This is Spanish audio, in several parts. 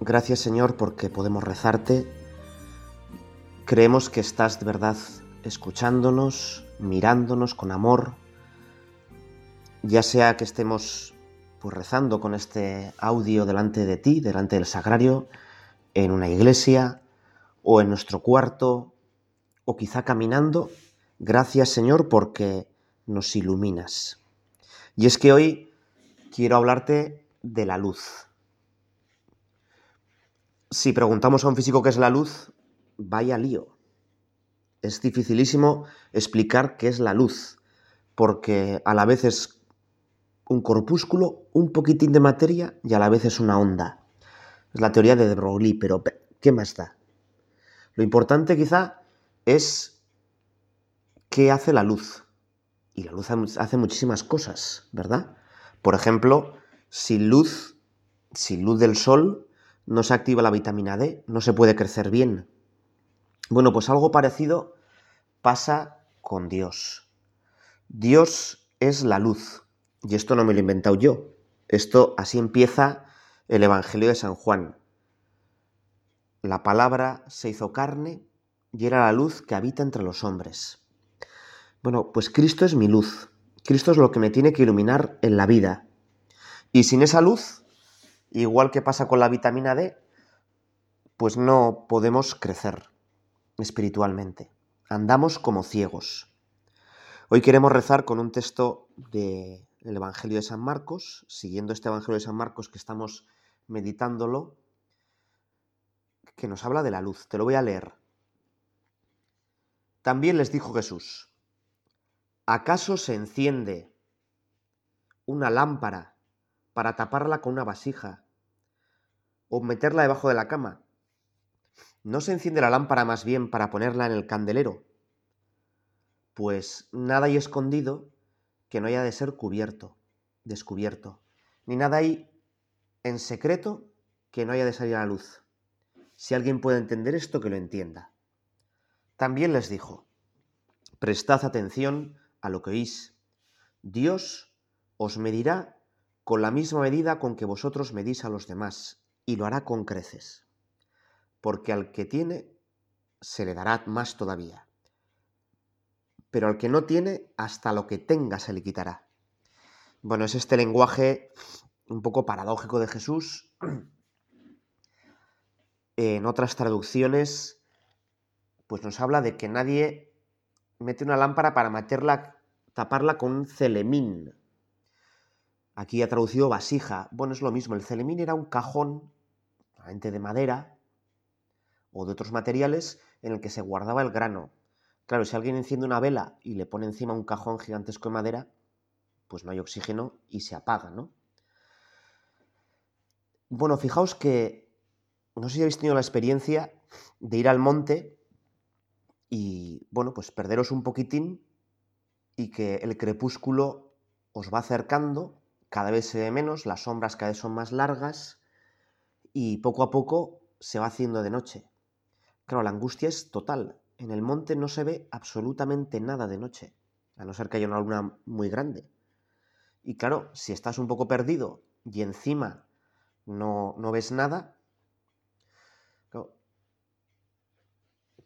Gracias Señor porque podemos rezarte. Creemos que estás de verdad escuchándonos, mirándonos con amor, ya sea que estemos pues, rezando con este audio delante de ti, delante del sagrario, en una iglesia o en nuestro cuarto o quizá caminando. Gracias Señor porque nos iluminas. Y es que hoy quiero hablarte de la luz. Si preguntamos a un físico qué es la luz, vaya lío. Es dificilísimo explicar qué es la luz, porque a la vez es un corpúsculo, un poquitín de materia y a la vez es una onda. Es la teoría de de Broglie, pero ¿qué más da? Lo importante quizá es qué hace la luz. Y la luz hace muchísimas cosas, ¿verdad? Por ejemplo, sin luz, sin luz del sol, no se activa la vitamina D, no se puede crecer bien. Bueno, pues algo parecido pasa con Dios. Dios es la luz. Y esto no me lo he inventado yo. Esto así empieza el Evangelio de San Juan. La palabra se hizo carne y era la luz que habita entre los hombres. Bueno, pues Cristo es mi luz. Cristo es lo que me tiene que iluminar en la vida. Y sin esa luz igual que pasa con la vitamina D, pues no podemos crecer espiritualmente. Andamos como ciegos. Hoy queremos rezar con un texto del Evangelio de San Marcos, siguiendo este Evangelio de San Marcos que estamos meditándolo, que nos habla de la luz. Te lo voy a leer. También les dijo Jesús, ¿acaso se enciende una lámpara para taparla con una vasija o meterla debajo de la cama. ¿No se enciende la lámpara más bien para ponerla en el candelero? Pues nada hay escondido que no haya de ser cubierto, descubierto, ni nada hay en secreto que no haya de salir a la luz. Si alguien puede entender esto, que lo entienda. También les dijo, prestad atención a lo que oís. Dios os medirá con la misma medida con que vosotros medís a los demás, y lo hará con creces. Porque al que tiene, se le dará más todavía. Pero al que no tiene, hasta lo que tenga se le quitará. Bueno, es este lenguaje un poco paradójico de Jesús. En otras traducciones, pues nos habla de que nadie mete una lámpara para meterla, taparla con un celemín, Aquí ha traducido vasija. Bueno, es lo mismo. El celemín era un cajón, de madera o de otros materiales, en el que se guardaba el grano. Claro, si alguien enciende una vela y le pone encima un cajón gigantesco de madera, pues no hay oxígeno y se apaga, ¿no? Bueno, fijaos que no sé si habéis tenido la experiencia de ir al monte y, bueno, pues perderos un poquitín y que el crepúsculo os va acercando cada vez se ve menos, las sombras cada vez son más largas y poco a poco se va haciendo de noche. Claro, la angustia es total. En el monte no se ve absolutamente nada de noche, a no ser que haya una luna muy grande. Y claro, si estás un poco perdido y encima no, no ves nada,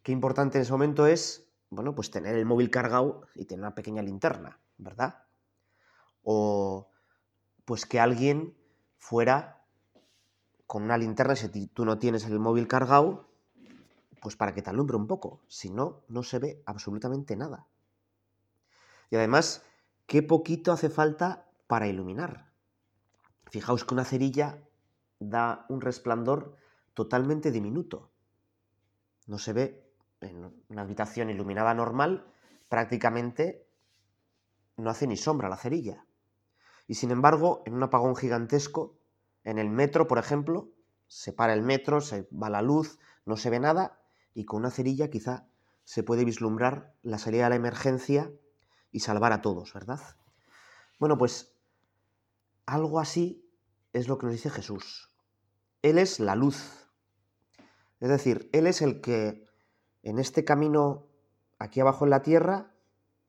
qué importante en ese momento es, bueno, pues tener el móvil cargado y tener una pequeña linterna, ¿verdad? O pues que alguien fuera con una linterna, si tú no tienes el móvil cargado, pues para que te alumbre un poco. Si no, no se ve absolutamente nada. Y además, qué poquito hace falta para iluminar. Fijaos que una cerilla da un resplandor totalmente diminuto. No se ve en una habitación iluminada normal, prácticamente no hace ni sombra la cerilla. Y sin embargo, en un apagón gigantesco, en el metro, por ejemplo, se para el metro, se va la luz, no se ve nada y con una cerilla quizá se puede vislumbrar la salida de la emergencia y salvar a todos, ¿verdad? Bueno, pues algo así es lo que nos dice Jesús. Él es la luz. Es decir, Él es el que en este camino aquí abajo en la tierra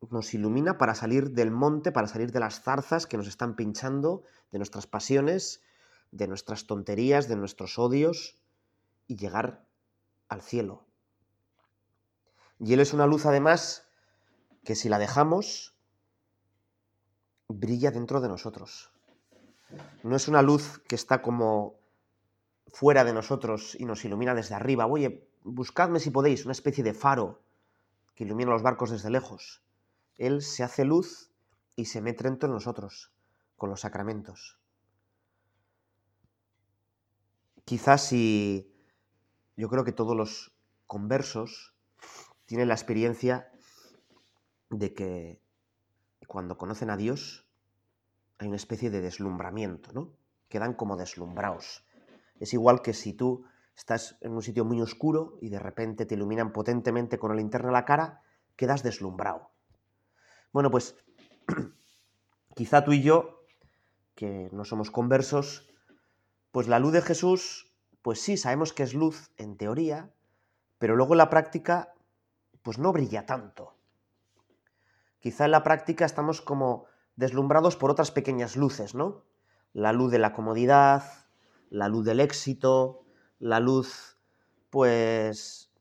nos ilumina para salir del monte, para salir de las zarzas que nos están pinchando, de nuestras pasiones, de nuestras tonterías, de nuestros odios y llegar al cielo. Y Él es una luz además que si la dejamos, brilla dentro de nosotros. No es una luz que está como fuera de nosotros y nos ilumina desde arriba. Oye, buscadme si podéis, una especie de faro que ilumina los barcos desde lejos. Él se hace luz y se mete entre nosotros con los sacramentos. Quizás si yo creo que todos los conversos tienen la experiencia de que cuando conocen a Dios hay una especie de deslumbramiento, ¿no? Quedan como deslumbrados. Es igual que si tú estás en un sitio muy oscuro y de repente te iluminan potentemente con la linterna la cara, quedas deslumbrado. Bueno, pues quizá tú y yo, que no somos conversos, pues la luz de Jesús, pues sí, sabemos que es luz en teoría, pero luego en la práctica, pues no brilla tanto. Quizá en la práctica estamos como deslumbrados por otras pequeñas luces, ¿no? La luz de la comodidad, la luz del éxito, la luz, pues,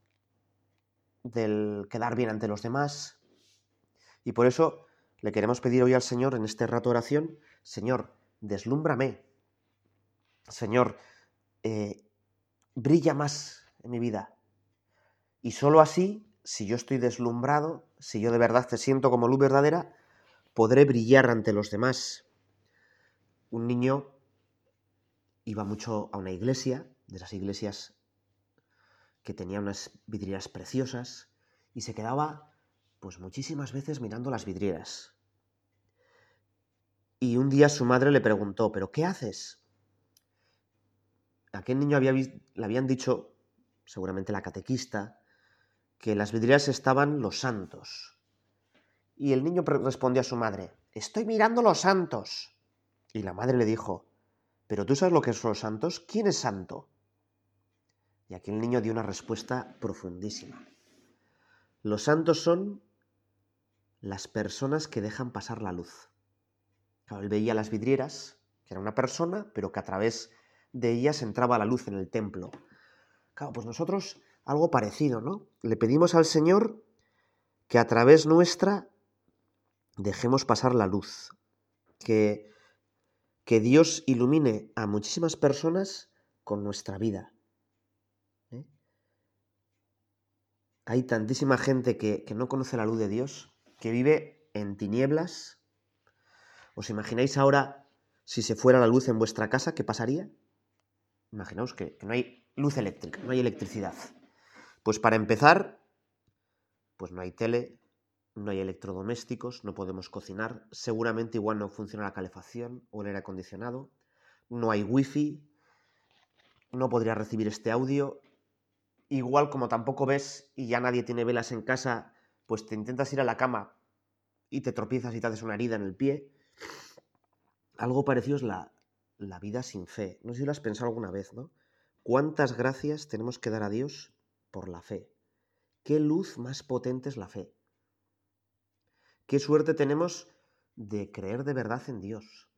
del quedar bien ante los demás. Y por eso le queremos pedir hoy al Señor en este rato de oración, Señor, deslúmbrame. Señor, eh, brilla más en mi vida. Y sólo así, si yo estoy deslumbrado, si yo de verdad te siento como luz verdadera, podré brillar ante los demás. Un niño iba mucho a una iglesia, de esas iglesias que tenía unas vidrieras preciosas, y se quedaba pues muchísimas veces mirando las vidrieras. Y un día su madre le preguntó, ¿pero qué haces? Aquel niño le habían dicho, seguramente la catequista, que en las vidrieras estaban los santos. Y el niño respondió a su madre, estoy mirando los santos. Y la madre le dijo, ¿pero tú sabes lo que son los santos? ¿Quién es santo? Y aquel niño dio una respuesta profundísima. Los santos son las personas que dejan pasar la luz. él veía las vidrieras, que era una persona, pero que a través de ellas entraba la luz en el templo. Claro, pues nosotros algo parecido, ¿no? Le pedimos al Señor que a través nuestra dejemos pasar la luz, que, que Dios ilumine a muchísimas personas con nuestra vida. ¿eh? Hay tantísima gente que, que no conoce la luz de Dios, que vive en tinieblas. ¿Os imagináis ahora si se fuera la luz en vuestra casa, qué pasaría? Imaginaos que, no hay luz eléctrica, no hay electricidad. Pues para empezar, pues no hay tele, no hay electrodomésticos, no podemos cocinar, seguramente igual no funciona la calefacción o el aire acondicionado, no hay wifi, no podría recibir este audio, igual como tampoco ves y ya nadie tiene velas en casa, pues te intentas ir a la cama y te tropiezas y te haces una herida en el pie. Algo parecido es la, la vida sin fe. No sé si lo has pensado alguna vez, ¿no? ¿Cuántas gracias tenemos que dar a Dios por la fe? ¿Qué luz más potente es la fe? ¿Qué suerte tenemos de creer de verdad en Dios?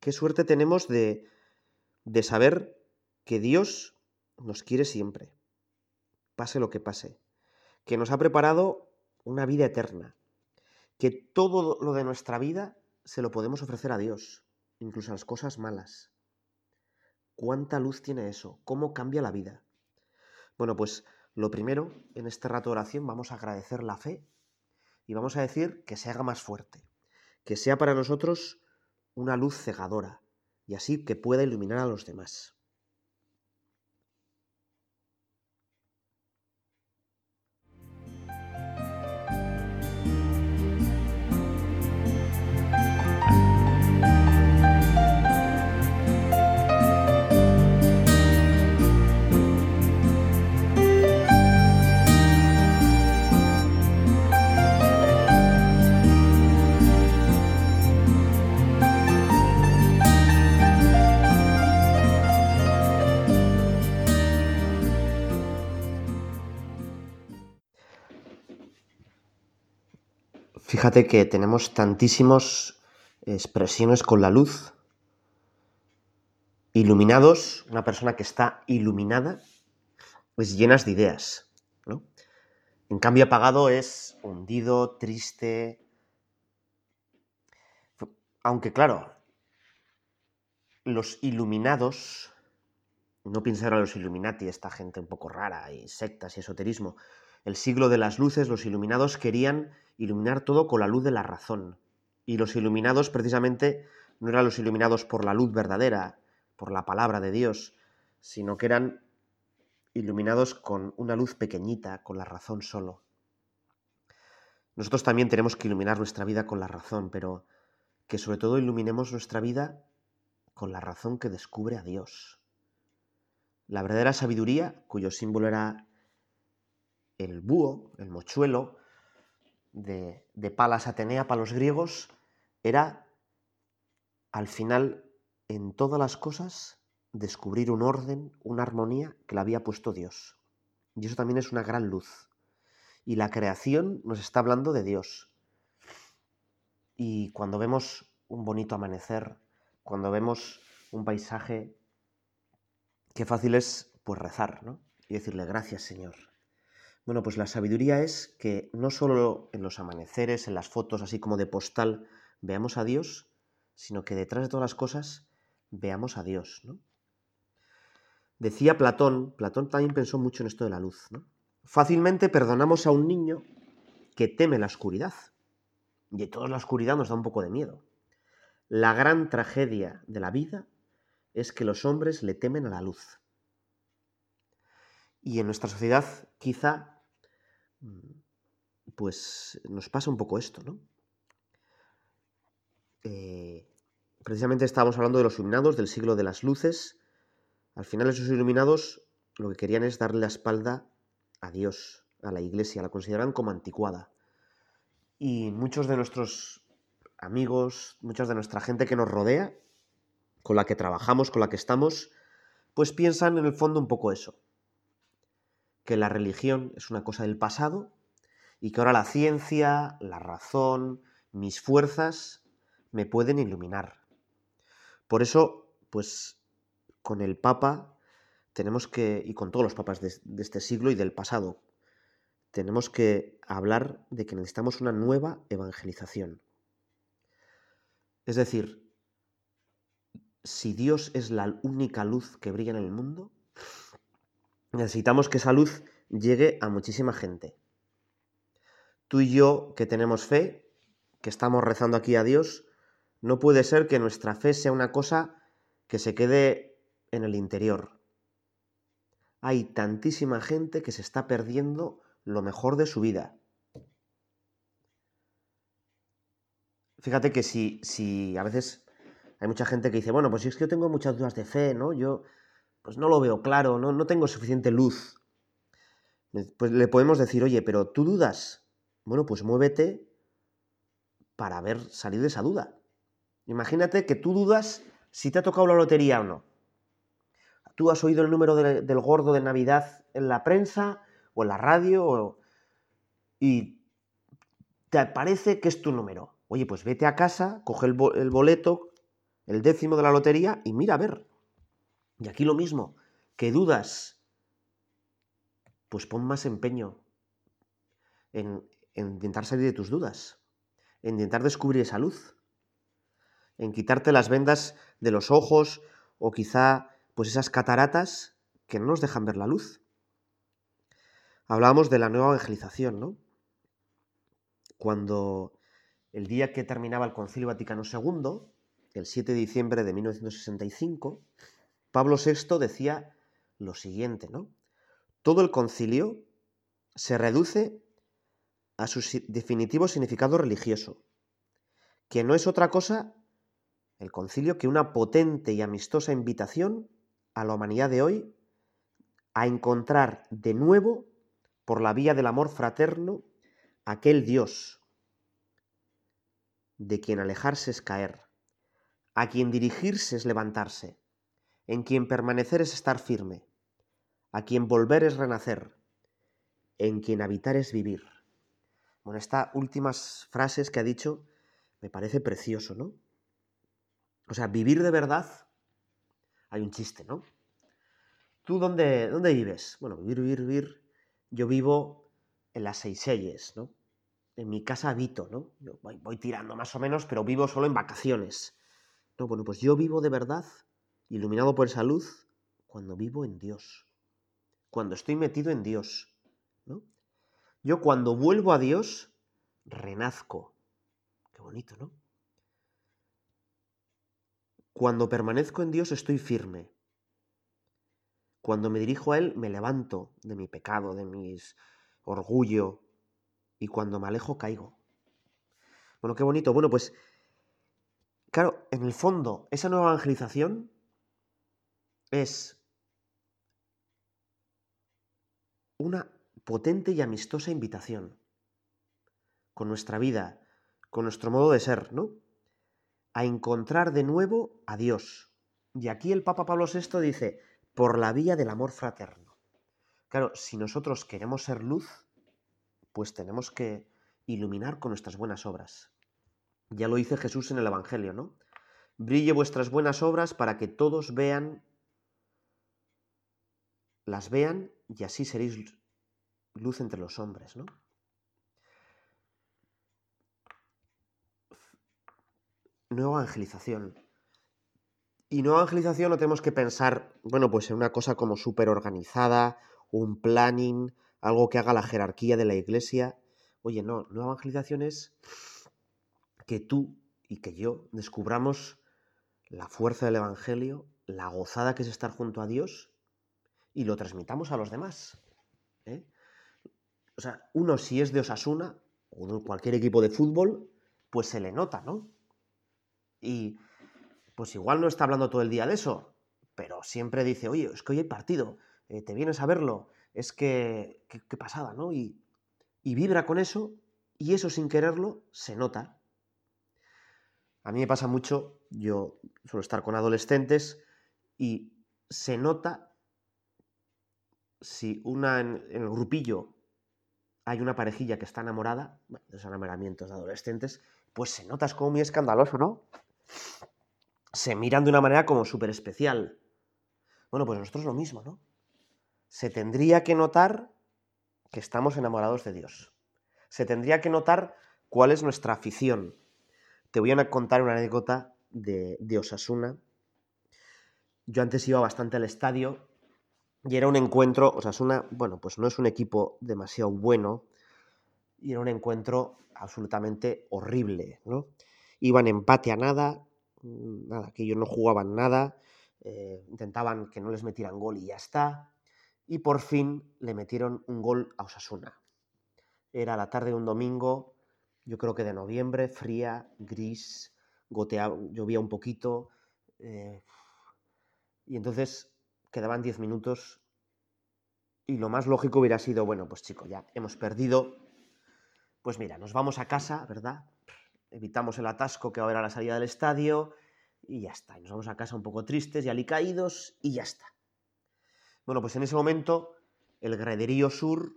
¿Qué suerte tenemos de, de saber que Dios nos quiere siempre, pase lo que pase? Que nos ha preparado una vida eterna, que todo lo de nuestra vida se lo podemos ofrecer a Dios, incluso las cosas malas. ¿Cuánta luz tiene eso? ¿Cómo cambia la vida? Bueno, pues lo primero, en este rato de oración vamos a agradecer la fe y vamos a decir que se haga más fuerte, que sea para nosotros una luz cegadora y así que pueda iluminar a los demás. Fíjate que tenemos tantísimas expresiones con la luz. Iluminados, una persona que está iluminada, pues llenas de ideas. ¿no? En cambio, apagado es hundido, triste. Aunque claro, los iluminados, no pensar a los Illuminati, esta gente un poco rara y sectas y esoterismo, el siglo de las luces, los iluminados querían iluminar todo con la luz de la razón. Y los iluminados precisamente no eran los iluminados por la luz verdadera, por la palabra de Dios, sino que eran iluminados con una luz pequeñita, con la razón solo. Nosotros también tenemos que iluminar nuestra vida con la razón, pero que sobre todo iluminemos nuestra vida con la razón que descubre a Dios. La verdadera sabiduría, cuyo símbolo era el búho, el mochuelo, de, Palas Atenea para los griegos, era al final en todas las cosas descubrir un orden, una armonía que le había puesto Dios. Y eso también es una gran luz. Y la creación nos está hablando de Dios. Y cuando vemos un bonito amanecer, cuando vemos un paisaje, qué fácil es pues rezar, ¿no? Y decirle gracias, Señor. Bueno, pues la sabiduría es que no solo en los amaneceres, en las fotos así como de postal, veamos a Dios, sino que detrás de todas las cosas veamos a Dios, ¿no? Decía Platón, Platón también pensó mucho en esto de la luz. Fácilmente perdonamos a un niño que teme la oscuridad. Y de toda la oscuridad nos da un poco de miedo. La gran tragedia de la vida es que los hombres le temen a la luz. Y en nuestra sociedad quizá pues nos pasa un poco esto, ¿no? Eh, precisamente estábamos hablando de los iluminados del siglo de las luces. Al final esos iluminados lo que querían es darle la espalda a Dios, a la iglesia, la consideraban como anticuada. Y muchos de nuestros amigos, mucha de nuestra gente que nos rodea, con la que trabajamos, con la que estamos, pues piensan en el fondo un poco eso, que la religión es una cosa del pasado y que ahora la ciencia, la razón, mis fuerzas me pueden iluminar. Por eso, pues con el Papa tenemos que, y con todos los papas de, de este siglo y del pasado, tenemos que hablar de que necesitamos una nueva evangelización. Es decir, si Dios es la única luz que brilla en el mundo, necesitamos que esa luz llegue a muchísima gente. Tú y yo que tenemos fe, que estamos rezando aquí a Dios, no puede ser que nuestra fe sea una cosa que se quede en el interior. Hay tantísima gente que se está perdiendo lo mejor de su vida. Fíjate que si, si a veces hay mucha gente que dice, bueno, pues si es que yo tengo muchas dudas de fe, ¿no? Yo pues no lo veo claro, no, no tengo suficiente luz. Pues le podemos decir, oye, pero tú dudas. Bueno, pues muévete para ver salir de esa duda. Imagínate que tú dudas si te ha tocado la lotería o no. Tú has oído el número del gordo de Navidad en la prensa o en la radio y te parece que es tu número. Oye, pues vete a casa, coge el, el boleto, el décimo de la lotería y mira a ver. Y aquí lo mismo, que dudas, pues pon más empeño en, en intentar salir de tus dudas, en intentar descubrir esa luz en quitarte las vendas de los ojos o quizá pues esas cataratas que no nos dejan ver la luz. Hablábamos de la nueva evangelización, ¿no? Cuando el día que terminaba el Concilio Vaticano II, el 7 de diciembre de 1965, Pablo VI decía lo siguiente, ¿no? Todo el concilio se reduce a su definitivo significado religioso, que no es otra cosa el concilio que una potente y amistosa invitación a la humanidad de hoy a encontrar de nuevo, por la vía del amor fraterno, aquel Dios de quien alejarse es caer, a quien dirigirse es levantarse, en quien permanecer es estar firme, a quien volver es renacer, en quien habitar es vivir. Bueno, estas últimas frases que ha dicho me parece precioso, ¿no? O sea, vivir de verdad, hay un chiste, ¿no? ¿Tú dónde, dónde vives? Bueno, vivir, vivir, vivir. Yo vivo en las Seychelles, ¿no? En mi casa habito, ¿no? voy, voy, tirando más o menos, pero vivo solo en vacaciones. No, bueno, pues yo vivo de verdad, iluminado por esa luz, cuando vivo en Dios. Cuando estoy metido en Dios, ¿no? Yo cuando vuelvo a Dios, renazco. Qué bonito, ¿no? Cuando permanezco en Dios estoy firme. Cuando me dirijo a Él me levanto de mi pecado, de mi orgullo, y cuando me alejo caigo. Bueno, qué bonito. Bueno, pues, claro, en el fondo, esa nueva evangelización es una potente y amistosa invitación con nuestra vida, con nuestro modo de ser, ¿no? A encontrar de nuevo a Dios. Y aquí el Papa Pablo VI dice, por la vía del amor fraterno. Claro, si nosotros queremos ser luz, pues tenemos que iluminar con nuestras buenas obras. Ya lo dice Jesús en el Evangelio, ¿no? Brille vuestras buenas obras para que todos vean, las vean y así seréis luz entre los hombres, ¿no? Nueva evangelización. Y nueva evangelización no tenemos que pensar, bueno, pues en una cosa como súper organizada, un planning, algo que haga la jerarquía de la iglesia. Oye, no, nueva evangelización es que tú y que yo descubramos la fuerza del Evangelio, la gozada que es estar junto a Dios y lo transmitamos a los demás. ¿eh? O sea, uno si es de Osasuna o de cualquier equipo de fútbol, pues se le nota, ¿no? Y pues igual no está hablando todo el día de eso, pero siempre dice, oye, es que hoy hay partido, eh, te vienes a verlo, es que, qué pasada, ¿no? Y, y vibra con eso y eso sin quererlo se nota. A mí me pasa mucho, yo suelo estar con adolescentes y se nota si una en, el grupillo hay una parejilla que está enamorada, bueno, esos enamoramientos de adolescentes, pues se nota, es como muy escandaloso, ¿no? se miran de una manera como súper especial. Bueno, pues nosotros lo mismo, ¿no? Se tendría que notar que estamos enamorados de Dios. Se tendría que notar cuál es nuestra afición. Te voy a contar una anécdota de, de Osasuna. Yo antes iba bastante al estadio y era un encuentro, Osasuna, bueno, pues no es un equipo demasiado bueno y era un encuentro absolutamente horrible, ¿no? Iban empate a nada, Mm, nada, que ellos no jugaban nada, eh, intentaban que no les metieran gol y ya está. Y por fin le metieron un gol a Osasuna. Era la tarde de un domingo, yo creo que de noviembre, fría, gris, goteaba, llovía un poquito. Eh, y entonces quedaban 10 minutos y lo más lógico hubiera sido, bueno, pues chico, ya hemos perdido. Pues mira, nos vamos a casa, ¿verdad? evitamos el atasco que va a haber a la salida del estadio y ya está. Y nos vamos a casa un poco tristes y alicaídos y ya está. Bueno, pues en ese momento el graderío sur,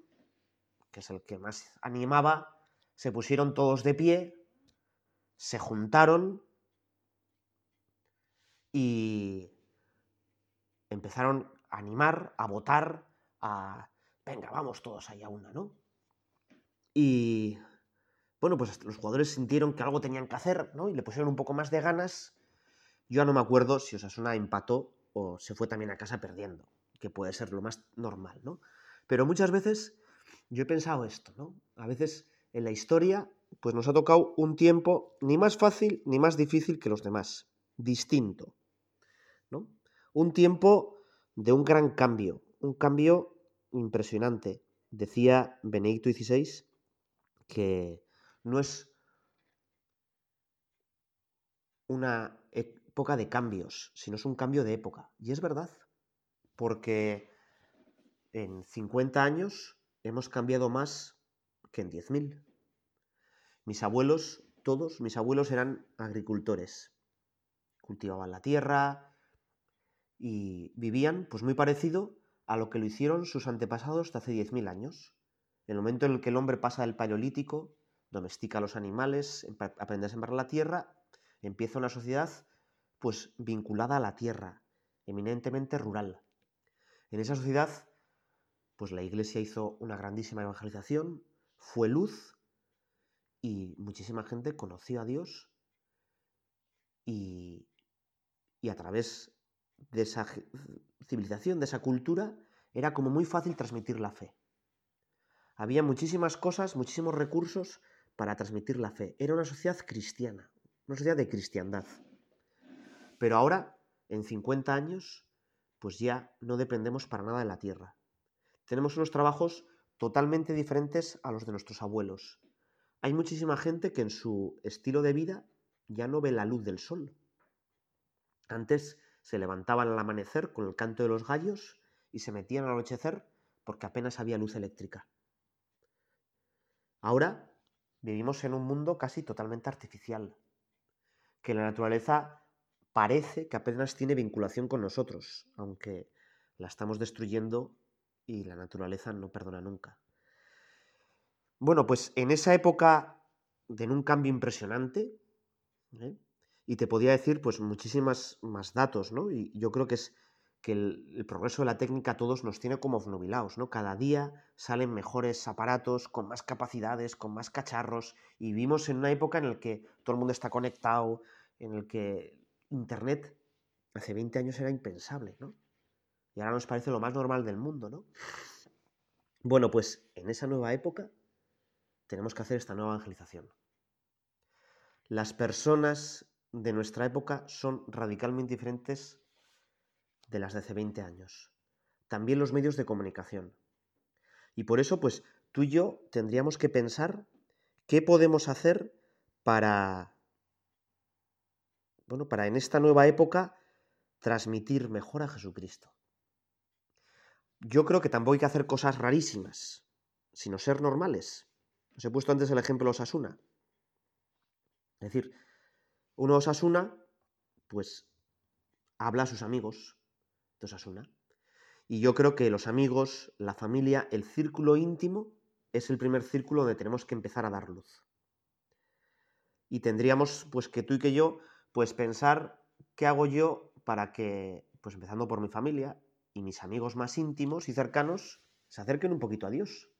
que es el que más animaba, se pusieron todos de pie, se juntaron y empezaron a animar, a votar, a... Venga, vamos todos allá una, ¿no? Y bueno, pues los jugadores sintieron que algo tenían que hacer, ¿no? Y le pusieron un poco más de ganas. Yo ya no me acuerdo si Osasuna empató o se fue también a casa perdiendo, que puede ser lo más normal, ¿no? Pero muchas veces yo he pensado esto, ¿no? A veces en la historia, pues nos ha tocado un tiempo ni más fácil ni más difícil que los demás, distinto. Un tiempo de un gran cambio, un cambio impresionante. Decía Benedicto XVI que no es una época de cambios, sino es un cambio de época. Y es verdad, porque en 50 años hemos cambiado más que en 10.000. Mis abuelos, todos mis abuelos eran agricultores. Cultivaban la tierra y vivían pues muy parecido a lo que lo hicieron sus antepasados de hace 10.000 años. El momento en el que el hombre pasa del paleolítico, domestica a los animales, aprende a sembrar la tierra, empieza una sociedad pues vinculada a la tierra, eminentemente rural. En esa sociedad, pues la iglesia hizo una grandísima evangelización, fue luz y muchísima gente conoció a Dios y, y a través de esa civilización, de esa cultura, era como muy fácil transmitir la fe. Había muchísimas cosas, muchísimos recursos para transmitir la fe. Era una sociedad cristiana, una sociedad de cristiandad. Pero ahora, en 50 años, pues ya no dependemos para nada de la tierra. Tenemos unos trabajos totalmente diferentes a los de nuestros abuelos. Hay muchísima gente que en su estilo de vida ya no ve la luz del sol. Antes se levantaban al amanecer con el canto de los gallos y se metían al anochecer porque apenas había luz eléctrica. Ahora vivimos en un mundo casi totalmente artificial, que la naturaleza parece que apenas tiene vinculación con nosotros, aunque la estamos destruyendo y la naturaleza no perdona nunca. Bueno, pues en esa época de un cambio impresionante, ¿eh? Y te podía decir pues muchísimas más datos, ¿no? Y yo creo que es que el, progreso de la técnica a todos nos tiene como obnubilados, ¿no? Cada día salen mejores aparatos, con más capacidades, con más cacharros, y vivimos en una época en la que todo el mundo está conectado, en el que Internet hace 20 años era impensable, ¿no? Y ahora nos parece lo más normal del mundo, ¿no? Bueno, pues en esa nueva época tenemos que hacer esta nueva evangelización. Las personas de nuestra época son radicalmente diferentes de las de hace 20 años. También los medios de comunicación. Y por eso, pues, tú y yo tendríamos que pensar qué podemos hacer para, bueno, para en esta nueva época transmitir mejor a Jesucristo. Yo creo que tampoco hay que hacer cosas rarísimas, sino ser normales. Os he puesto antes el ejemplo de Osasuna. Es decir, uno Osasuna, pues habla a sus amigos de Osasuna. Y yo creo que los amigos, la familia, el círculo íntimo es el primer círculo donde tenemos que empezar a dar luz. Y tendríamos, pues que tú y que yo, pues pensar qué hago yo para que, pues empezando por mi familia y mis amigos más íntimos y cercanos, se acerquen un poquito a Dios.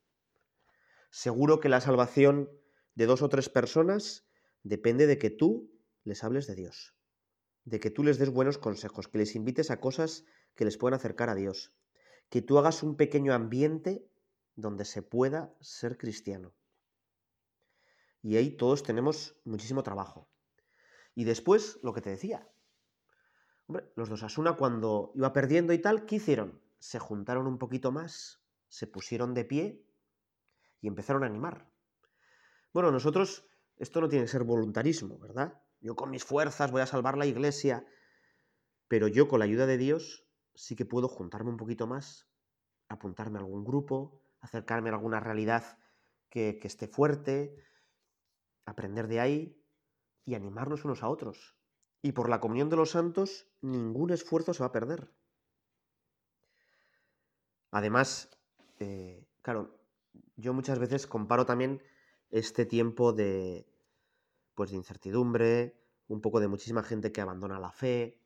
Seguro que la salvación de dos o tres personas depende de que tú les hables de Dios, de que tú les des buenos consejos, que les invites a cosas que les puedan acercar a Dios, que tú hagas un pequeño ambiente donde se pueda ser cristiano. Y ahí todos tenemos muchísimo trabajo. Y después, lo que te decía. Hombre, los dos Asuna cuando iba perdiendo y tal, ¿qué hicieron? Se juntaron un poquito más, se pusieron de pie y empezaron a animar. Bueno, nosotros, esto no tiene que ser voluntarismo, ¿verdad? Yo con mis fuerzas voy a salvar la iglesia, pero yo con la ayuda de Dios sí que puedo juntarme un poquito más, apuntarme a algún grupo, acercarme a alguna realidad que, que esté fuerte, aprender de ahí y animarnos unos a otros. Y por la comunión de los santos, ningún esfuerzo se va a perder. Además, eh, claro, yo muchas veces comparo también este tiempo de, pues de incertidumbre, un poco de muchísima gente que abandona la fe,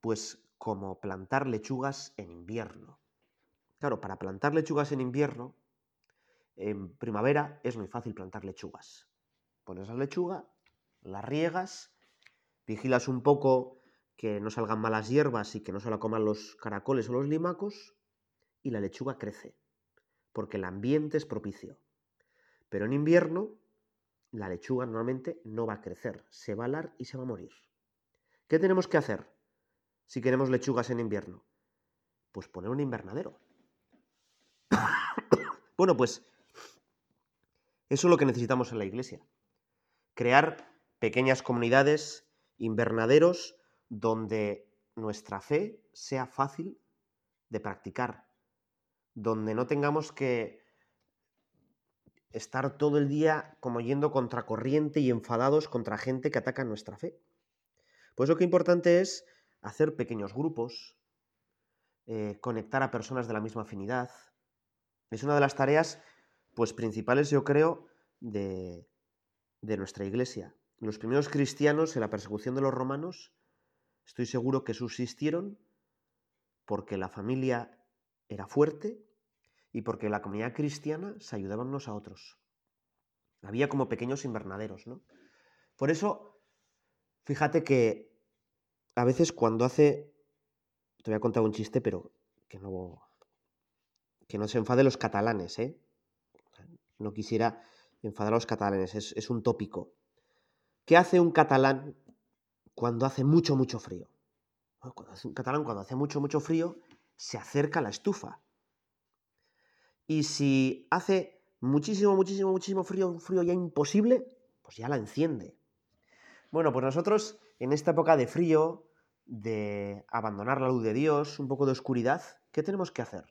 pues como plantar lechugas en invierno. Claro, para plantar lechugas en invierno, en primavera es muy fácil plantar lechugas. Pones la lechuga, la riegas, vigilas un poco que no salgan malas hierbas y que no se la coman los caracoles o los limacos, y la lechuga crece, porque el ambiente es propicio. Pero en invierno la lechuga normalmente no va a crecer, se va a alar y se va a morir. ¿Qué tenemos que hacer si queremos lechugas en invierno? Pues poner un invernadero. bueno, pues eso es lo que necesitamos en la iglesia. Crear pequeñas comunidades, invernaderos, donde nuestra fe sea fácil de practicar, donde no tengamos que estar todo el día como yendo contracorriente y enfadados contra gente que ataca nuestra fe. Pues lo que importante es hacer pequeños grupos, eh, conectar a personas de la misma afinidad. Es una de las tareas pues principales, yo creo, de, de nuestra iglesia. Los primeros cristianos en la persecución de los romanos, estoy seguro que subsistieron porque la familia era fuerte y porque la comunidad cristiana se ayudaban unos a otros. Había como pequeños invernaderos, ¿no? Por eso, fíjate que a veces cuando hace... Te voy a contar un chiste, pero que no... Que no se enfade los catalanes, ¿eh? No quisiera enfadar a los catalanes, es, es un tópico. ¿Qué hace un catalán cuando hace mucho, mucho frío? Cuando hace un catalán, cuando hace mucho, mucho frío, se acerca a la estufa. Y si hace muchísimo, muchísimo, muchísimo frío, frío ya imposible, pues ya la enciende. Bueno, pues nosotros en esta época de frío, de abandonar la luz de Dios, un poco de oscuridad, ¿qué tenemos que hacer?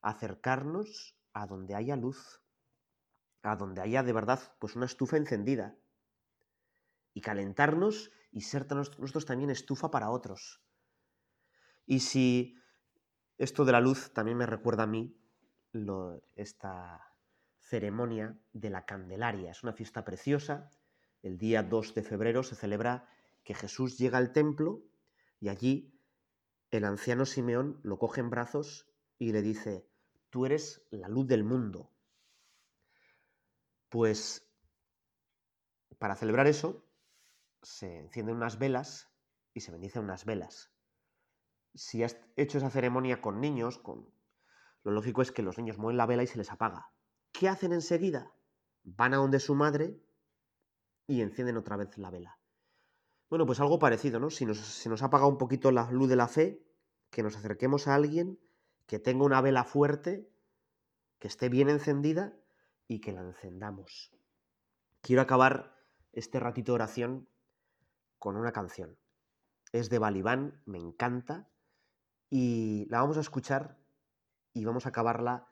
Acercarnos a donde haya luz, a donde haya de verdad pues una estufa encendida y calentarnos y ser nosotros también estufa para otros. Y si esto de la luz también me recuerda a mí esta ceremonia de la Candelaria. Es una fiesta preciosa. El día 2 de febrero se celebra que Jesús llega al templo y allí el anciano Simeón lo coge en brazos y le dice, tú eres la luz del mundo. Pues para celebrar eso se encienden unas velas y se bendicen unas velas. Si has hecho esa ceremonia con niños, con... lo lógico es que los niños mueven la vela y se les apaga. ¿Qué hacen enseguida? Van a donde su madre y encienden otra vez la vela. Bueno, pues algo parecido, ¿no? Si nos, se nos apaga un poquito la luz de la fe, que nos acerquemos a alguien que tenga una vela fuerte, que esté bien encendida y que la encendamos. Quiero acabar este ratito de oración con una canción. Es de Balibán, me encanta, y la vamos a escuchar y vamos a acabarla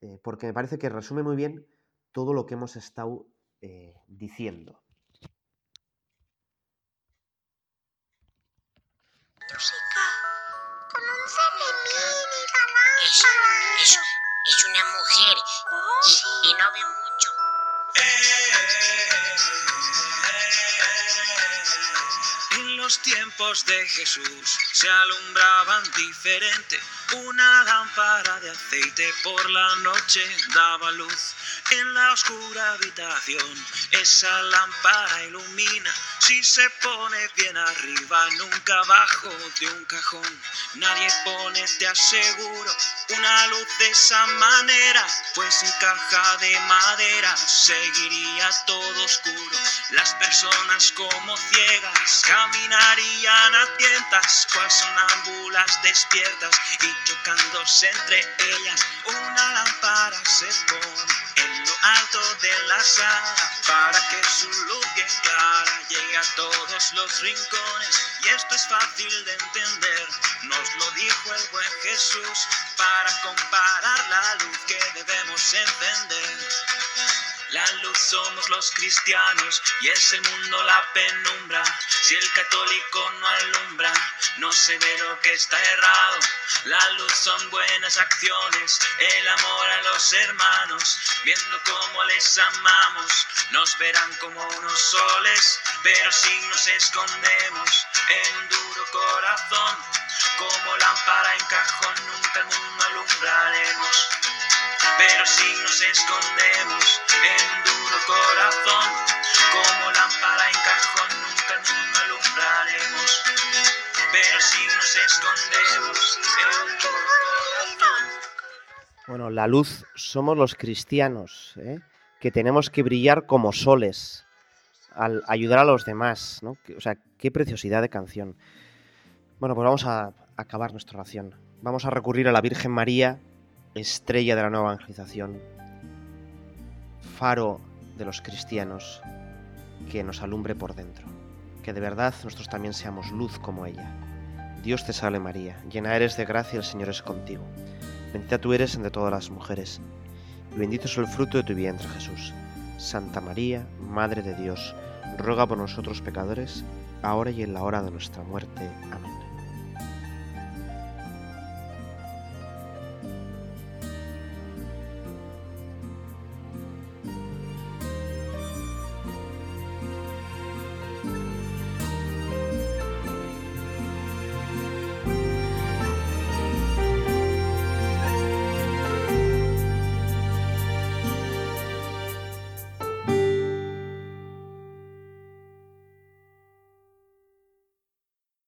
eh, porque me parece que resume muy bien todo lo que hemos estado eh, diciendo. Es, es, una mujer y, y no ve mucho. Los tiempos de Jesús se alumbraban diferente. Una lámpara de aceite por la noche daba luz en la oscura habitación. Esa lámpara ilumina si se pone bien arriba, nunca abajo de un cajón. Nadie pone, te aseguro, una luz de esa manera, pues en caja de madera seguiría todo oscuro. Las personas como ciegas caminarían a tientas, cual sonámbulas despiertas y chocándose entre ellas. Una lámpara se pone lo alto de la sala para que su luz bien clara llegue a todos los rincones. Y esto es fácil de entender, nos lo dijo el buen Jesús para comparar la luz que debemos encender. La luz somos los cristianos y es el mundo la penumbra. Si el católico no alumbra, no se ve lo que está errado. La luz son buenas acciones, el amor a los hermanos, viendo cómo les amamos. Nos verán como unos soles, pero si nos escondemos en un duro corazón, como lámpara en cajón, nunca el mundo alumbraremos. Pero si nos escondemos en duro corazón, como lámpara en cajón, nunca mundo alumbraremos. Pero si nos escondemos en duro corazón. Bueno, la luz somos los cristianos, ¿eh? que tenemos que brillar como soles al ayudar a los demás, ¿no? O sea, qué preciosidad de canción. Bueno, pues vamos a acabar nuestra oración. Vamos a recurrir a la Virgen María, estrella de la nueva evangelización, faro de los cristianos, que nos alumbre por dentro. Que de verdad nosotros también seamos luz como ella. Dios te salve María, llena eres de gracia, el Señor es contigo. Bendita tú eres entre todas las mujeres, y bendito es el fruto de tu vientre Jesús. Santa María, Madre de Dios, ruega por nosotros pecadores, ahora y en la hora de nuestra muerte. Amén.